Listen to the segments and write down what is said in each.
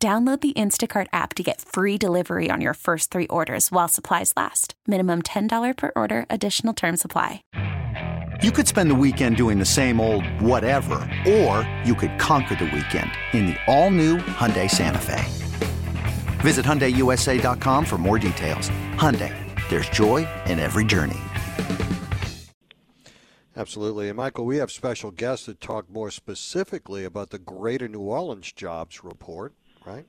Download the Instacart app to get free delivery on your first three orders while supplies last. Minimum $10 per order, additional term supply. You could spend the weekend doing the same old whatever, or you could conquer the weekend in the all new Hyundai Santa Fe. Visit HyundaiUSA.com for more details. Hyundai, there's joy in every journey. Absolutely. And Michael, we have special guests that talk more specifically about the Greater New Orleans Jobs Report right?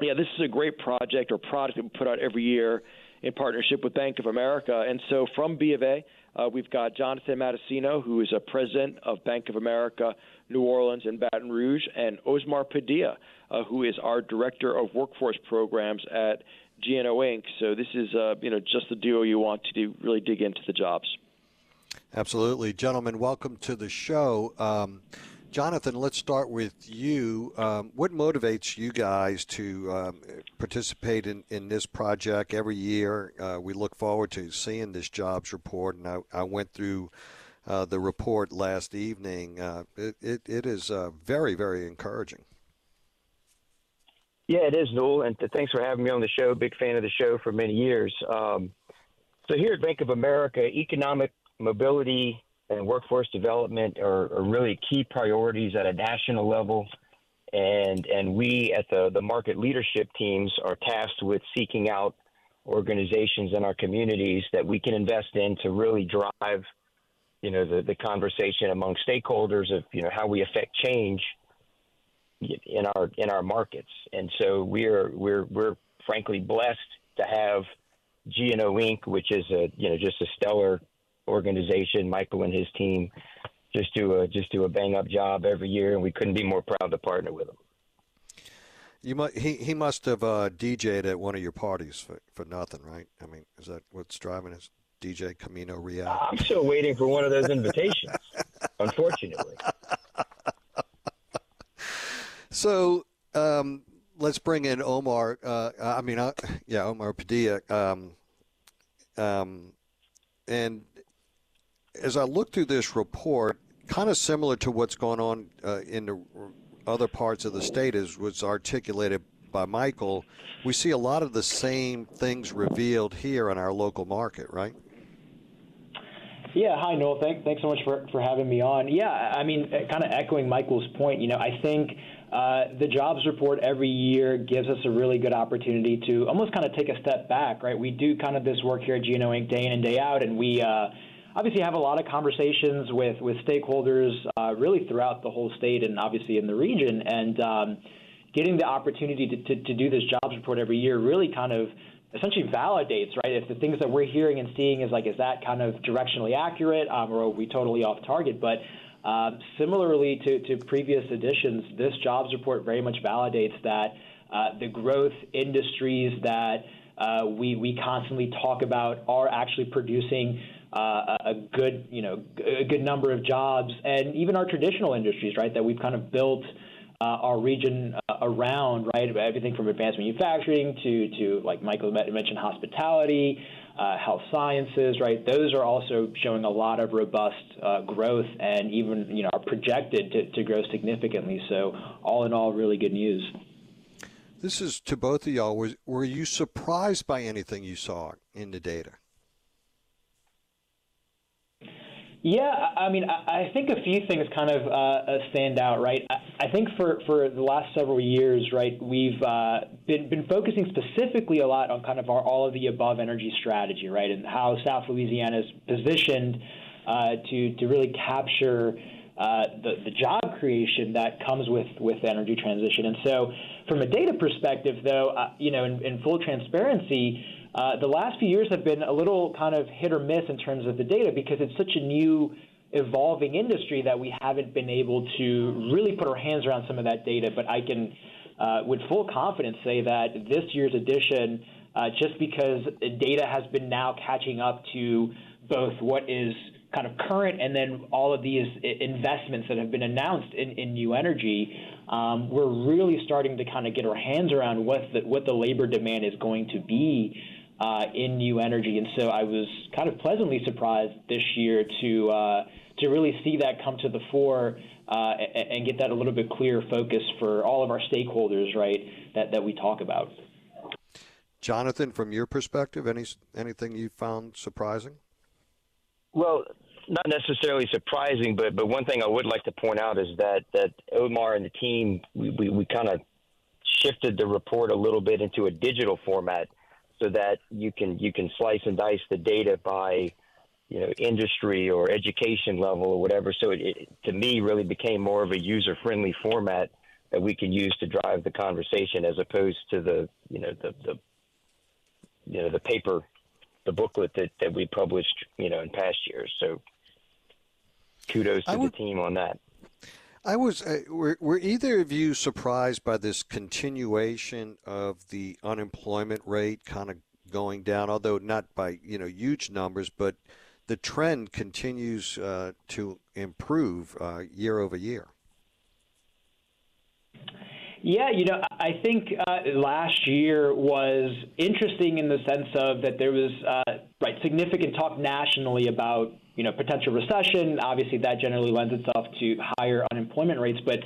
Yeah, this is a great project or product that we put out every year in partnership with Bank of America. And so from B of A, uh, we've got Jonathan Matessino, who is a president of Bank of America, New Orleans and Baton Rouge, and Osmar Padilla, uh, who is our director of workforce programs at GNO Inc. So this is, uh, you know, just the duo you want to do, really dig into the jobs. Absolutely, gentlemen. Welcome to the show. Um, Jonathan, let's start with you. Um, what motivates you guys to um, participate in, in this project every year? Uh, we look forward to seeing this jobs report, and I, I went through uh, the report last evening. Uh, it, it, it is uh, very, very encouraging. Yeah, it is, Newell, and thanks for having me on the show. Big fan of the show for many years. Um, so here at Bank of America, economic mobility and workforce development are, are, really key priorities at a national level. And, and we at the, the market leadership teams are tasked with seeking out organizations in our communities that we can invest in to really drive, you know, the, the conversation among stakeholders of, you know, how we affect change in our, in our markets. And so we're, we're, we're frankly blessed to have GNO Inc., which is a, you know, just a stellar organization. Michael and his team just do a just do a bang up job every year, and we couldn't be more proud to partner with them. You must, he he must have uh, DJ'd at one of your parties for, for nothing, right? I mean, is that what's driving his DJ Camino Real? I'm still waiting for one of those invitations, unfortunately. So um, let's bring in Omar. Uh, I mean, yeah, Omar Padilla. Um, um, and as I look through this report, kind of similar to what's going on uh, in the other parts of the state, as was articulated by Michael, we see a lot of the same things revealed here in our local market, right? Yeah, hi Noel. Thank, thanks so much for, for having me on. Yeah, I mean, kind of echoing Michael's point. You know, I think uh, the jobs report every year gives us a really good opportunity to almost kind of take a step back, right? We do kind of this work here at GNO Inc. day in and day out, and we. Uh, obviously have a lot of conversations with with stakeholders uh, really throughout the whole state and obviously in the region. And um, getting the opportunity to, to, to do this jobs report every year really kind of essentially validates, right? If the things that we're hearing and seeing is like, is that kind of directionally accurate, um, or are we totally off target? But um, similarly to, to previous editions, this jobs report very much validates that uh, the growth industries that uh, we we constantly talk about are actually producing uh, a good, you know, a good number of jobs, and even our traditional industries, right, that we've kind of built uh, our region uh, around, right, everything from advanced manufacturing to to like Michael mentioned, hospitality. Uh, health sciences, right? Those are also showing a lot of robust uh, growth, and even you know are projected to, to grow significantly. So, all in all, really good news. This is to both of y'all. Were you surprised by anything you saw in the data? Yeah, I mean, I think a few things kind of uh, uh, stand out, right? I think for, for the last several years, right, we've uh, been, been focusing specifically a lot on kind of our all of the above energy strategy, right, and how South Louisiana is positioned uh, to, to really capture uh, the, the job creation that comes with, with energy transition. And so, from a data perspective, though, uh, you know, in, in full transparency, uh, the last few years have been a little kind of hit or miss in terms of the data because it's such a new evolving industry that we haven't been able to really put our hands around some of that data. But I can uh, with full confidence say that this year's edition, uh, just because data has been now catching up to both what is kind of current and then all of these investments that have been announced in, in new energy, um, we're really starting to kind of get our hands around what the, what the labor demand is going to be uh, in new energy. And so I was kind of pleasantly surprised this year to uh, to really see that come to the fore uh, and, and get that a little bit clearer focus for all of our stakeholders, right? That that we talk about. Jonathan, from your perspective, any anything you found surprising? Well, not necessarily surprising, but but one thing I would like to point out is that that Omar and the team we, we, we kind of shifted the report a little bit into a digital format so that you can you can slice and dice the data by you know industry or education level or whatever. So it, it to me really became more of a user friendly format that we can use to drive the conversation as opposed to the you know the the you know the paper the booklet that, that we published, you know, in past years. So kudos to would, the team on that. I was. Uh, were, were either of you surprised by this continuation of the unemployment rate kind of going down, although not by you know huge numbers, but the trend continues uh, to improve uh, year over year. Yeah, you know, I think uh, last year was interesting in the sense of that there was uh, right significant talk nationally about you know potential recession. Obviously, that generally lends itself to higher unemployment rates, but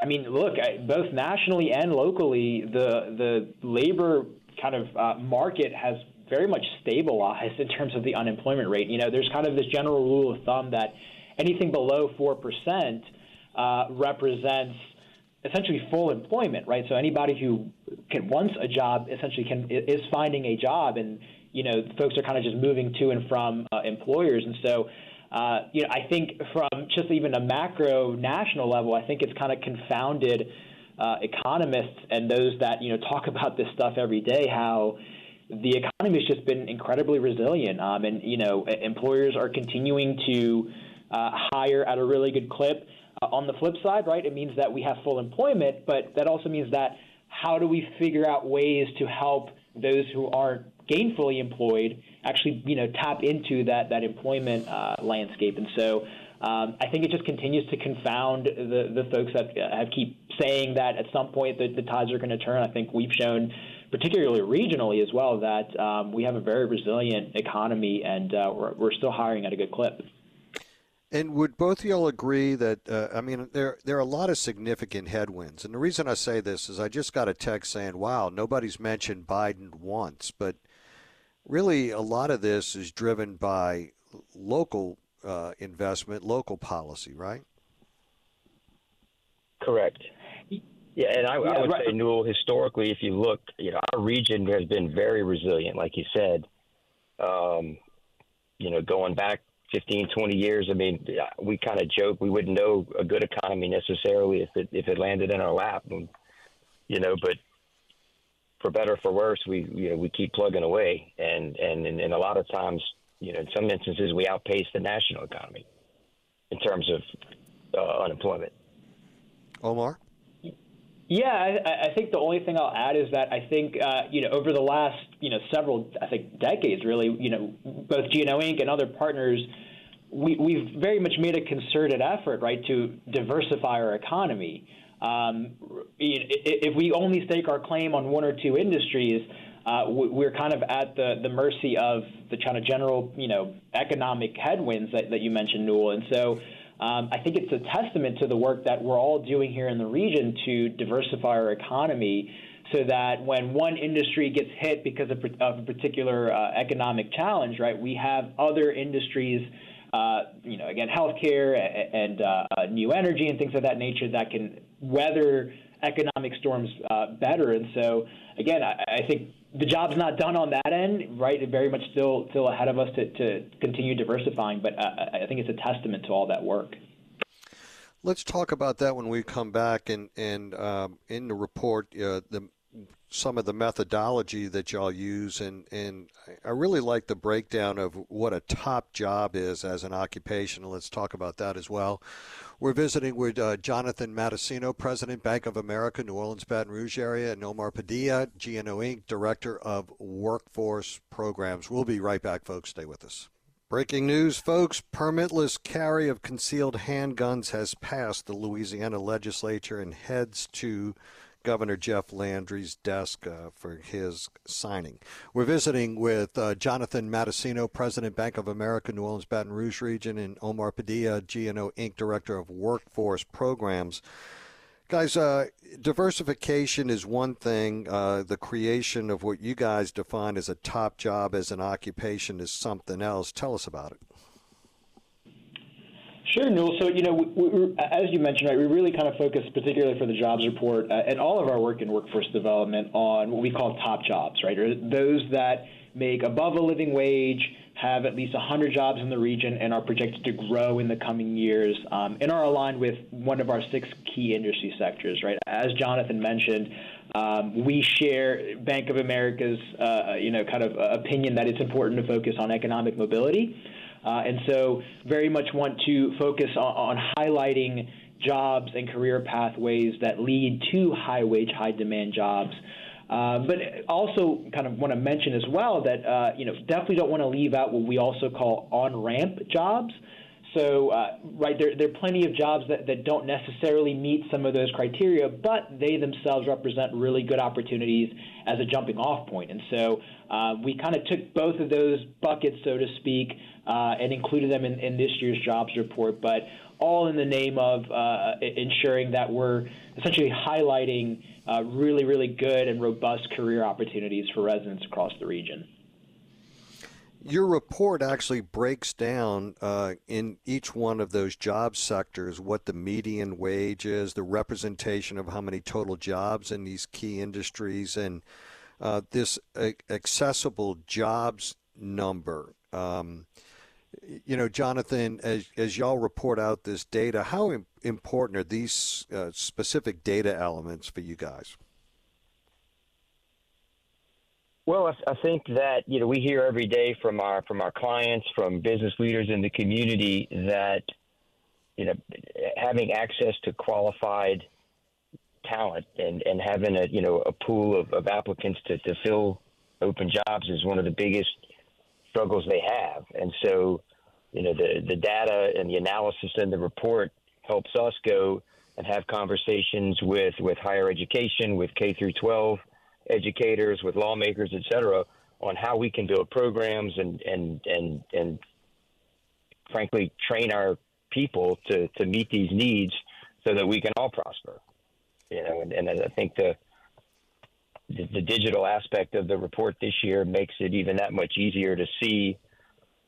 I mean, look, both nationally and locally, the the labor kind of uh, market has very much stabilized in terms of the unemployment rate. You know, there's kind of this general rule of thumb that anything below four percent uh, represents essentially full employment, right? So anybody who can wants a job essentially can is finding a job, and you know folks are kind of just moving to and from uh, employers, and so. Uh, you know, I think from just even a macro national level, I think it's kind of confounded uh, economists and those that you know talk about this stuff every day. How the economy has just been incredibly resilient, um, and you know, employers are continuing to uh, hire at a really good clip. Uh, on the flip side, right, it means that we have full employment, but that also means that how do we figure out ways to help those who aren't gainfully employed actually, you know, tap into that that employment uh, landscape? And so, um, I think it just continues to confound the the folks that uh, have keep saying that at some point the, the tides are going to turn. I think we've shown particularly regionally as well, that um, we have a very resilient economy and uh, we're, we're still hiring at a good clip. And would both of y'all agree that uh, I mean there there are a lot of significant headwinds, and the reason I say this is I just got a text saying, "Wow, nobody's mentioned Biden once," but really a lot of this is driven by local uh, investment, local policy, right? Correct. Yeah, and I, yeah, I would right. say, Newell, historically, if you look, you know, our region has been very resilient, like you said. Um, you know, going back 15, 20 years, I mean, we kind of joke we wouldn't know a good economy necessarily if it if it landed in our lap, and, you know. But for better for worse, we you know we keep plugging away, and and and, and a lot of times, you know, in some instances, we outpace the national economy in terms of uh, unemployment. Omar. Yeah, I, I think the only thing I'll add is that I think uh, you know over the last you know several I think decades really you know both GNO Inc. and other partners we, we've very much made a concerted effort right to diversify our economy. Um, if we only stake our claim on one or two industries, uh, we're kind of at the, the mercy of the kind of general, you know, economic headwinds that, that you mentioned, Newell. And so um, I think it's a testament to the work that we're all doing here in the region to diversify our economy so that when one industry gets hit because of, of a particular uh, economic challenge, right, we have other industries, uh, you know, again, healthcare and, and uh, new energy and things of that nature that can weather economic storms uh, better. And so, again, I, I think the job's not done on that end, right? Very much still still ahead of us to, to continue diversifying, but I, I think it's a testament to all that work. Let's talk about that when we come back. And and um, in the report, uh, the some of the methodology that y'all use, and, and I really like the breakdown of what a top job is as an occupation. Let's talk about that as well. We're visiting with uh, Jonathan Matessino, President, Bank of America, New Orleans, Baton Rouge area, and Omar Padilla, GNO Inc., Director of Workforce Programs. We'll be right back, folks. Stay with us. Breaking news, folks. Permitless carry of concealed handguns has passed the Louisiana legislature and heads to Governor Jeff Landry's desk uh, for his signing. We're visiting with uh, Jonathan Matessino, President, Bank of America, New Orleans, Baton Rouge region, and Omar Padilla, GNO Inc., Director of Workforce Programs. Guys, uh, diversification is one thing. Uh, the creation of what you guys define as a top job as an occupation is something else. Tell us about it. Sure, Newell. So, you know, we, we, as you mentioned, right, we really kind of focus, particularly for the jobs report uh, and all of our work in workforce development, on what we call top jobs, right? Or those that make above a living wage, have at least 100 jobs in the region and are projected to grow in the coming years um, and are aligned with one of our six key industry sectors, right? As Jonathan mentioned, um, we share Bank of America's, uh, you know, kind of opinion that it's important to focus on economic mobility. Uh, and so very much want to focus on, on highlighting jobs and career pathways that lead to high wage, high demand jobs uh, but also kind of want to mention as well that uh, you know definitely don't want to leave out what we also call on ramp jobs. So uh, right there, there are plenty of jobs that, that don't necessarily meet some of those criteria, but they themselves represent really good opportunities as a jumping off point. And so uh, we kind of took both of those buckets, so to speak, uh, and included them in, in this year's jobs report. But all in the name of uh, ensuring that we're essentially highlighting uh, really, really good and robust career opportunities for residents across the region. Your report actually breaks down uh, in each one of those job sectors what the median wage is, the representation of how many total jobs in these key industries, and uh, this accessible jobs number. Um, you know, Jonathan, as, as y'all report out this data, how Im- important are these uh, specific data elements for you guys? Well, I, I think that you know we hear every day from our from our clients, from business leaders in the community that you know having access to qualified talent and, and having a you know a pool of, of applicants to, to fill open jobs is one of the biggest struggles they have. And so, you know, the, the data and the analysis in the report helps us go and have conversations with, with higher education, with K through 12 educators, with lawmakers, et cetera, on how we can build programs and, and, and, and frankly, train our people to, to meet these needs so that we can all prosper. You know, and, and I think the, the, digital aspect of the report this year makes it even that much easier to see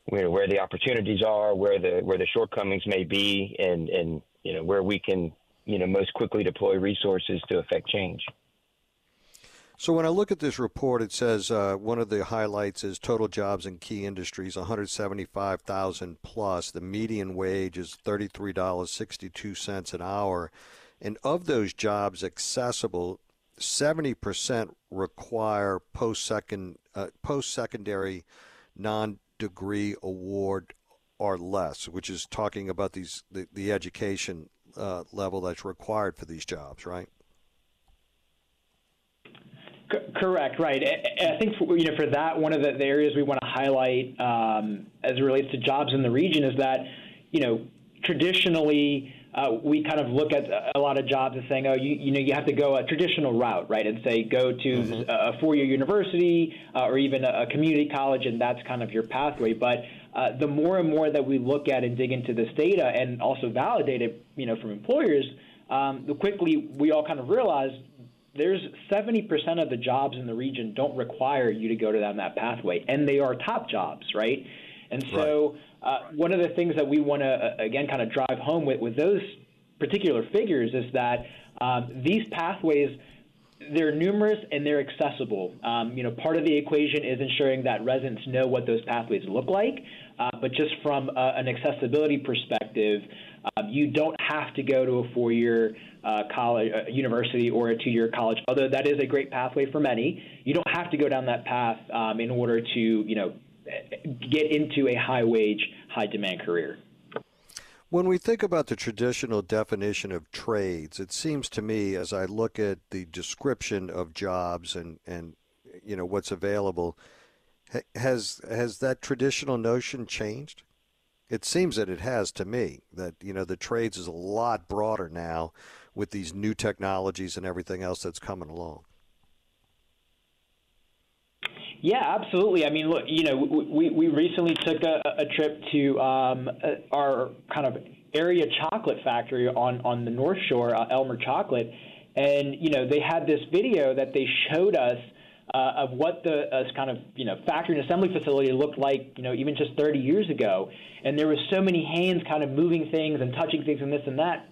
where, where the opportunities are, where the where the shortcomings may be, and and you know where we can you know most quickly deploy resources to affect change. So when I look at this report, it says uh, one of the highlights is total jobs in key industries, 175,000 plus. The median wage is $33.62 an hour, and of those jobs accessible, 70% require post uh, secondary non degree award or less, which is talking about these the, the education uh, level that's required for these jobs, right? Correct, right. I think for, you know for that one of the, the areas we want to highlight um, as it relates to jobs in the region is that you know traditionally uh, we kind of look at a lot of jobs as saying, oh, you, you know, you have to go a traditional route, right, and say go to mm-hmm. a four-year university uh, or even a, community college, and that's kind of your pathway. But uh, the more and more that we look at and dig into this data and also validate it, you know, from employers, um, the quickly we all kind of realize there's 70% of the jobs in the region don't require you to go to down that pathway, and they are top jobs, right? And so. Right uh, one of the things that we want to, uh, again, kind of drive home with, with those particular figures is that um, these pathways they're numerous and they're accessible. Um, you know, part of the equation is ensuring that residents know what those pathways look like. Uh, but just from uh, an accessibility perspective, Um, you don't have to go to a four-year uh, college, uh, university, or a two-year college. Although that is a great pathway for many, you don't have to go down that path um, in order to, you know, get into a high-wage, high-demand career. When we think about the traditional definition of trades, it seems to me, as I look at the description of jobs and, and you know what's available, has has that traditional notion changed? It seems that it has to me. That you know the trades is a lot broader now with these new technologies and everything else that's coming along. Yeah, absolutely. I mean, look, you know, we, we recently took a, a trip to um, our kind of area chocolate factory on, on the North Shore, uh, Elmer Chocolate, and, you know, they had this video that they showed us uh, of what the uh, kind of you know factory and assembly facility looked like you know even just 30 years ago, and there was so many hands kind of moving things and touching things and this and that.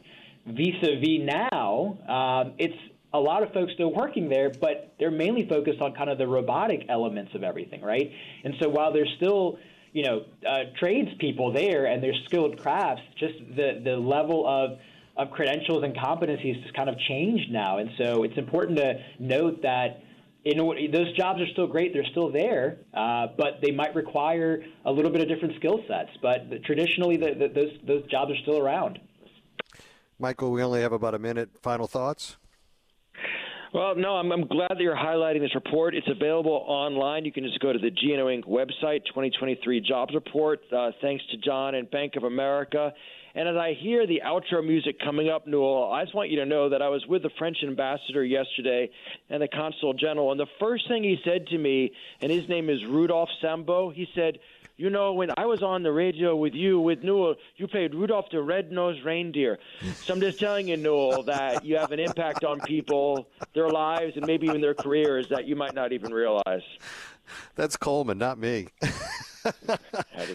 Vis-a-vis now, um, it's a lot of folks still working there, but they're mainly focused on kind of the robotic elements of everything, right? And so while there's still you know uh, tradespeople there and there's skilled crafts, just the the level of of credentials and competencies has kind of changed now, and so it's important to note that in order, those jobs are still great; they're still there, uh, but they might require a little bit of different skill sets. But the, traditionally, the, the, those those jobs are still around. Michael, we only have about a minute. Final thoughts. Well, no, I'm, I'm, glad that you're highlighting this report. It's available online. You can just go to the GNO Inc. website, 2023 Jobs Report. Uh, thanks to John and Bank of America. And as I hear the outro music coming up, Newell, I just want you to know that I was with the French ambassador yesterday and the consul general, and the first thing he said to me, and his name is Rodolphe Sambou, he said, you know, when I was on the radio with you, with Newell, you played Rudolph the Red-Nosed Reindeer. So I'm just telling you, Newell, that you have an impact on people, their lives, and maybe even their careers that you might not even realize. That's Coleman, not me.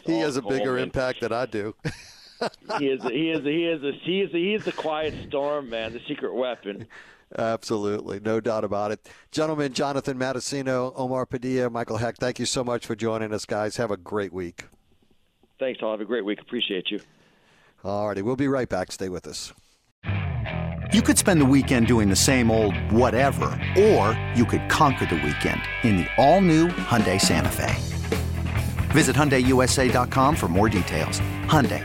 he has a Coleman. bigger impact than I do. he is. He is. He is. A, he is. He is the quiet storm, man. The secret weapon. Absolutely, no doubt about it. Gentlemen, Jonathan Matessino, Omar Padilla, Michael Hecht. thank you so much for joining us, guys. Have a great week. Thanks, all. Have a great week. Appreciate you. All righty, we'll be right back. Stay with us. You could spend the weekend doing the same old whatever, or you could conquer the weekend in the all-new Hyundai Santa Fe. Visit HyundaiUSA.com for more details. Hyundai.